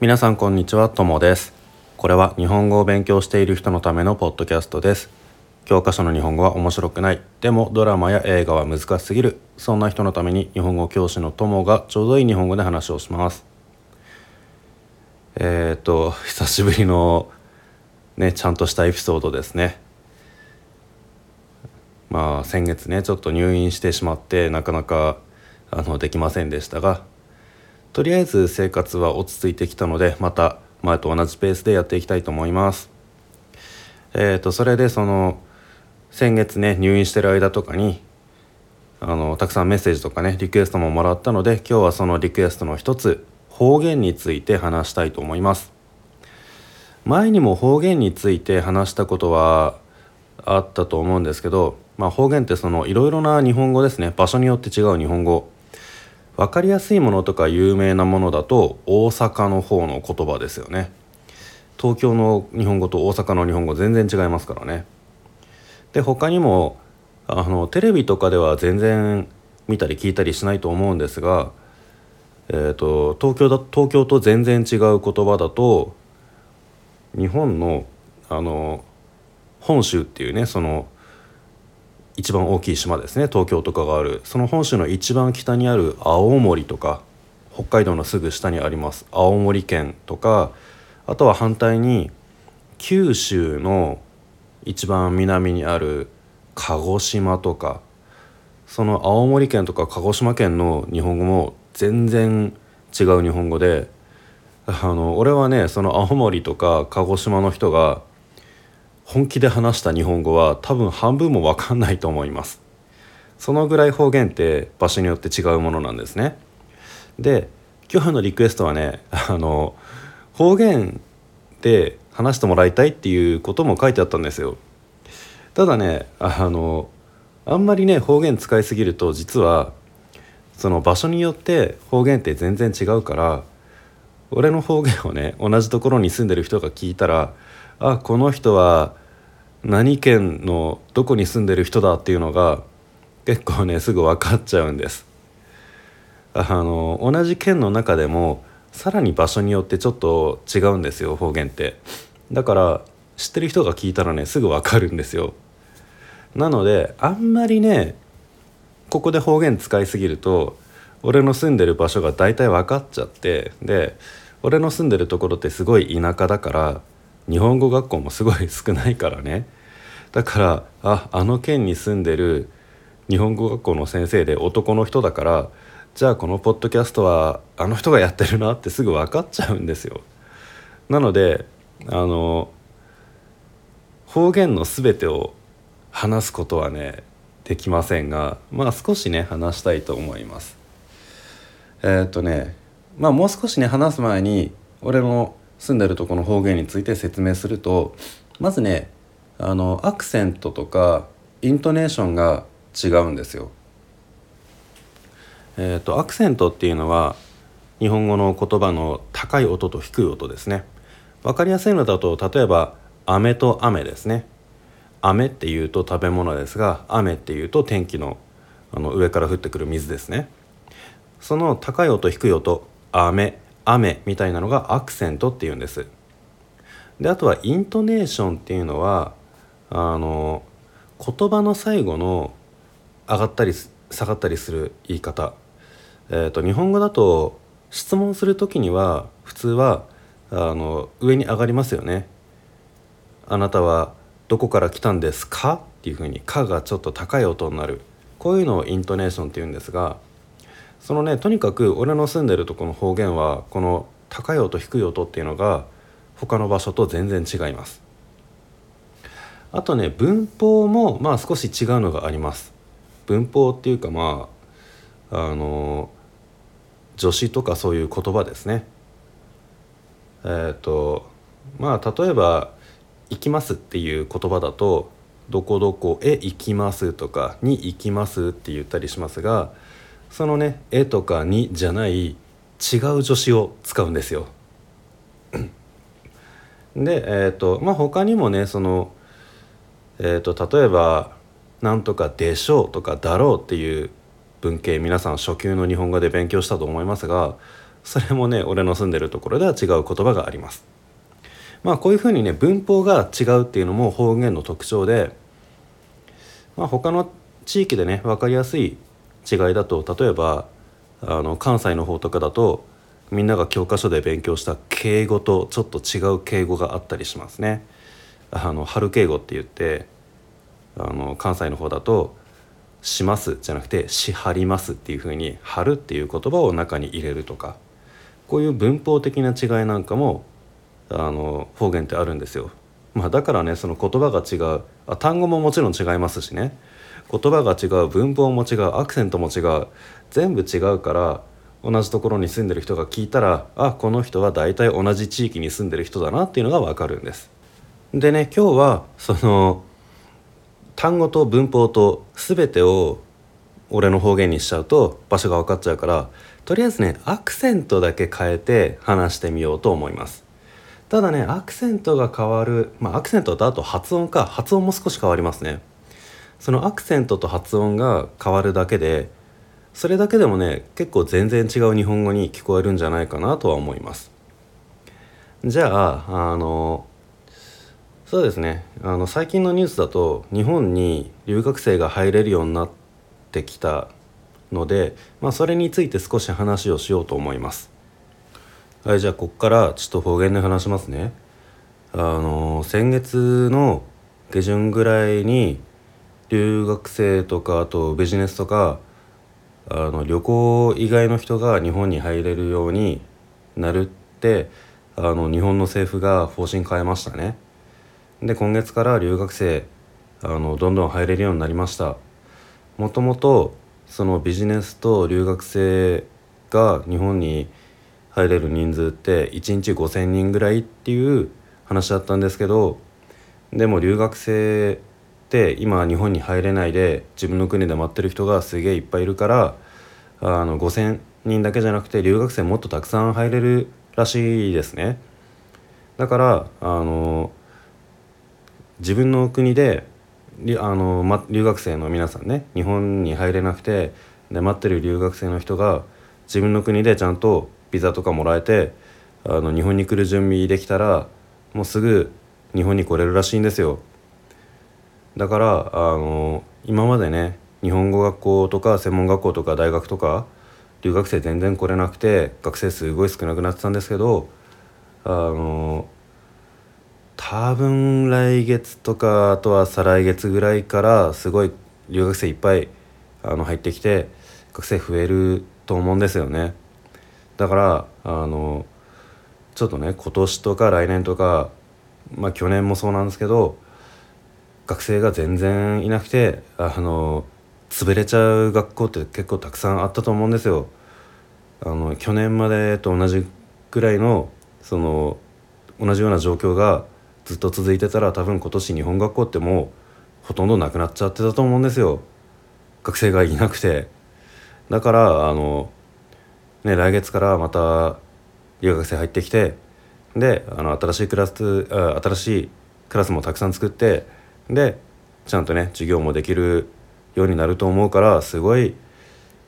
皆さんこんにちは、ともです。これは日本語を勉強している人のためのポッドキャストです。教科書の日本語は面白くない。でもドラマや映画は難しすぎる。そんな人のために日本語教師のともがちょうどいい日本語で話をします。えっ、と、久しぶりのね、ちゃんとしたエピソードですね。まあ先月ね、ちょっと入院してしまってなかなかあのできませんでしたが、とりあえず生活は落ち着いてきたのでまた前と同じペースでやっていきたいと思います。えーとそれでその先月ね入院してる間とかにあのたくさんメッセージとかねリクエストももらったので今日はそのリクエストの一つ方言について話したいと思います。前にも方言について話したことはあったと思うんですけど、まあ、方言ってそのいろいろな日本語ですね。場所によって違う日本語。分かりやすいものとか有名なものだと大阪の方の言葉ですよね。東京の日本語と大阪の日本語全然違いますからね。で他にもあのテレビとかでは全然見たり聞いたりしないと思うんですが、えーと、東京だ東京と全然違う言葉だと日本のあの本州っていうねその一番大きい島ですね。東京とかがある。その本州の一番北にある青森とか北海道のすぐ下にあります。青森県とかあとは反対に九州の一番南にある鹿児島とかその青森県とか鹿児島県の日本語も全然違う日本語であの俺はねその青森とか鹿児島の人が本気で話した日本語は多分半分も分かんないと思います。そのぐらい方言って場所によって違うものなんですね。で今日のリクエストはねあの方言で話してもらいたいっていうことも書いてあったんですよ。ただねあのあんまりね方言使いすぎると実はその場所によって方言って全然違うから俺の方言をね同じところに住んでる人が聞いたらあこの人は何県のどこに住んでる人だっていうのが結構ねすぐ分かっちゃうんです。あの同じ県の中でもさらに場所によってちょっと違うんですよ方言って。だから知ってる人が聞いたらねすぐ分かるんですよ。なのであんまりねここで方言使いすぎると俺の住んでる場所が大体分かっちゃってで俺の住んでるところってすごい田舎だから日本語学校もすごい少ないからねだからああの県に住んでる日本語学校の先生で男の人だからじゃあこのポッドキャストはあの人がやってるなってすぐ分かっちゃうんですよ。なのであの方言の全てを話すことはねできませんがまあ少しね話したいと思います。えー、っとねまあもう少しね話す前に俺の住んでるとこの方言について説明するとまずねあのアクセントとかイントネーションが違うんですよ。えーと、アクセントっていうのは日本語の言葉の高い音と低い音ですね。分かりやすいのだと例えば「雨」と「雨」ですね。雨っていうと食べ物ですが雨っていうと天気のあの上から降ってくる水ですね。その高い音低い音「雨」雨みたいなのがアクセントっていうんです。であとはイントネーションっていうのはあの言葉の最後の上がったり下がったりする言い方、えーと、日本語だと質問する時には普通はあの上に上がりますよね。あなたはどこから来たんですか？っていうふうに「か」がちょっと高い音になるこういうのをイントネーションっていうんですがそのねとにかく俺の住んでるとこの方言はこの高い音低い音っていうのが他の場所と全然違います。あとね文法もまあ少し違うのがあります。文法っていうかまああの助詞とかそういう言葉ですね。えっ、ー、とまあ例えば「行きます」っていう言葉だと「どこどこへ行きます」とか「に行きます」って言ったりしますがそのね「え」とか「に」じゃない違う助詞を使うんですよ。でえっ、ー、とまあ他にもねそのえーと、例えば「なんとかでしょう」とか「だろう」っていう文系皆さん初級の日本語で勉強したと思いますがそれもね俺の住んでるところでは違う言葉がありますまあこういうふうにね文法が違うっていうのも方言の特徴で、まあ、他の地域でね分かりやすい違いだと例えばあの関西の方とかだとみんなが教科書で勉強した敬語とちょっと違う敬語があったりしますね。あの春敬語って言ってあの関西の方だと「します」じゃなくて「しはります」っていうふうに「春」っていう言葉を中に入れるとかこういう文法的な違いなんかもあの方言ってあるんですよ。まあ、だからねその言葉が違うあ単語ももちろん違いますしね言葉が違う文法も違うアクセントも違う全部違うから同じところに住んでる人が聞いたらあこの人は大体同じ地域に住んでる人だなっていうのが分かるんです。でね今日はその単語と文法と全てを俺の方言にしちゃうと場所が分かっちゃうからとりあえずねアクセントだけ変えて話してみようと思います。ただねアクセントが変わるまあアクセントとあと発音か発音も少し変わりますね。そのアクセントと発音が変わるだけでそれだけでもね結構全然違う日本語に聞こえるんじゃないかなとは思います。じゃああのそうですね。あの最近のニュースだと日本に留学生が入れるようになってきたので、まあ、それについて少し話をしようと思います。はいじゃあこっからちょっと方言で話しますね。あの先月の下旬ぐらいに留学生とかあとビジネスとかあの旅行以外の人が日本に入れるようになるってあの日本の政府が方針変えましたね。で今月から留学生あのどんどん入れるようになりました。もともとそのビジネスと留学生が日本に入れる人数って1日5,000人ぐらいっていう話だったんですけどでも留学生って今日本に入れないで自分の国で待ってる人がすげえいっぱいいるからあの5,000人だけじゃなくて留学生もっとたくさん入れるらしいですね。だからあの自分の国であの、ま、留学生の皆さんね日本に入れなくてで待ってる留学生の人が自分の国でちゃんとビザとかもらえてあの日本に来る準備できたらもうすぐ日本に来れるらしいんですよだからあの今までね日本語学校とか専門学校とか大学とか留学生全然来れなくて学生すごい少なくなってたんですけどあの多分来月とかあとは再来月ぐらいからすごい留学生いっぱいあの入ってきて学生増えると思うんですよね。だからあのちょっとね今年とか来年とかまあ去年もそうなんですけど学生が全然いなくてあの潰れちゃう学校って結構たくさんあったと思うんですよ。あの去年までと同じぐらいのその同じような状況がずっと続いてたら多分今年日本学校ってもうほとんどなくなっちゃってたと思うんですよ学生がいなくてだからあのね、来月からまた留学生入ってきてであの新しいクラス新しいクラスもたくさん作ってでちゃんとね授業もできるようになると思うからすごい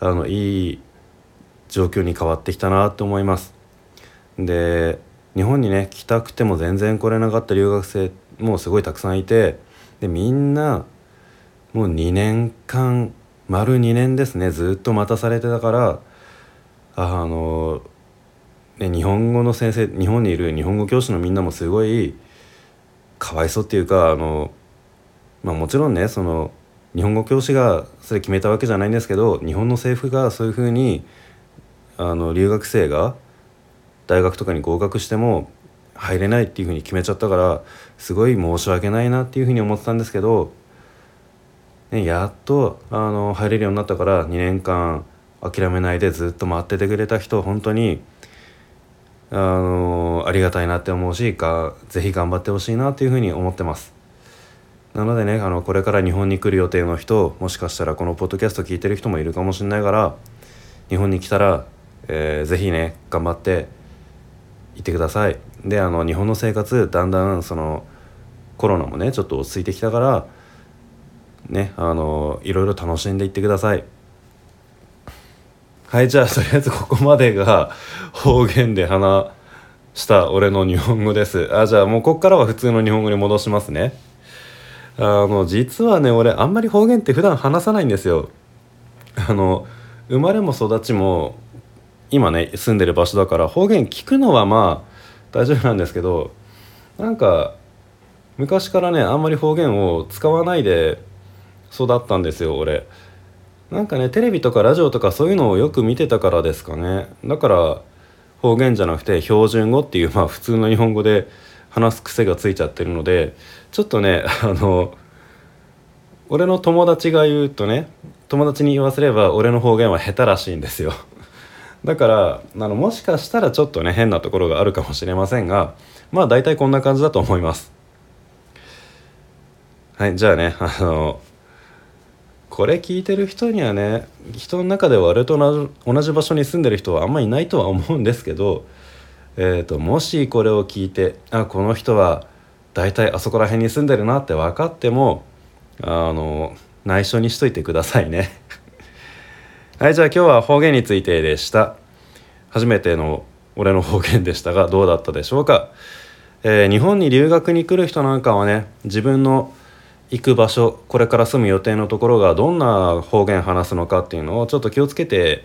あのいい状況に変わってきたなと思います。で日本にね来たくても全然来れなかった留学生もすごいたくさんいてでみんなもう2年間丸2年ですねずっと待たされてたからあの、ね、日本語の先生日本にいる日本語教師のみんなもすごいかわいそうっていうかあの、まあ、もちろんねその日本語教師がそれ決めたわけじゃないんですけど日本の政府がそういうふうにあの留学生が大学とかに合格しても入れないっていうふうに決めちゃったからすごい申し訳ないなっていうふうに思ってたんですけど、ね、やっとあの入れるようになったから2年間諦めないでずっと待っててくれた人本当にあのありがたいなって思うしがぜひ頑張ってほしいなっていうふうに思ってます。なのでねあのこれから日本に来る予定の人もしかしたらこのポッドキャスト聞いてる人もいるかもしれないから日本に来たら、えー、ぜひね頑張っていってください。であの日本の生活だんだんそのコロナもねちょっと落ち着いてきたからねあのいろいろ楽しんでいってください。はいじゃあとりあえずここまでが方言で話した俺の日本語です。あじゃあもうここからは普通の日本語に戻しますね。あの実はね俺あんまり方言って普段話さないんですよ。あの生まれも育ちも今ね住んでる場所だから方言聞くのはまあ大丈夫なんですけどなんか昔からねあんまり方言を使わないで育ったんですよ俺。なんかねテレビとかラジオとかそういうのをよく見てたからですかね。だから方言じゃなくて標準語っていうまあ普通の日本語で話す癖がついちゃってるのでちょっとね あの俺の友達が言うとね友達に言わせれば俺の方言は下手らしいんですよ。だからあのもしかしたらちょっとね変なところがあるかもしれませんがまあ大体こんな感じだと思います。はいじゃあねあのこれ聞いてる人にはね人の中では俺と同じ場所に住んでる人はあんまりいないとは思うんですけど、えーと、もしこれを聞いてあこの人は大体あそこら辺に住んでるなって分かってもあの内緒にしといてくださいね。はいじゃあ今日は方言についてでした。初めての俺の方言でしたがどうだったでしょうか、えー、日本に留学に来る人なんかはね自分の行く場所これから住む予定のところがどんな方言話すのかっていうのをちょっと気をつけて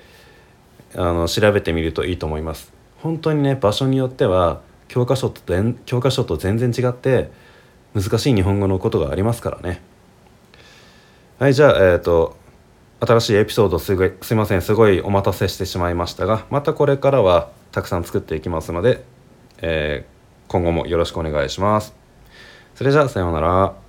あの調べてみるといいと思います。本当にね場所によっては教科書と教科書と全然違って難しい日本語のことがありますからね。はいじゃあえっ、ー、と新しいエピソードすごいすいませんすごいお待たせしてしまいましたがまたこれからはたくさん作っていきますので、えー、今後もよろしくお願いします。それじゃあさようなら。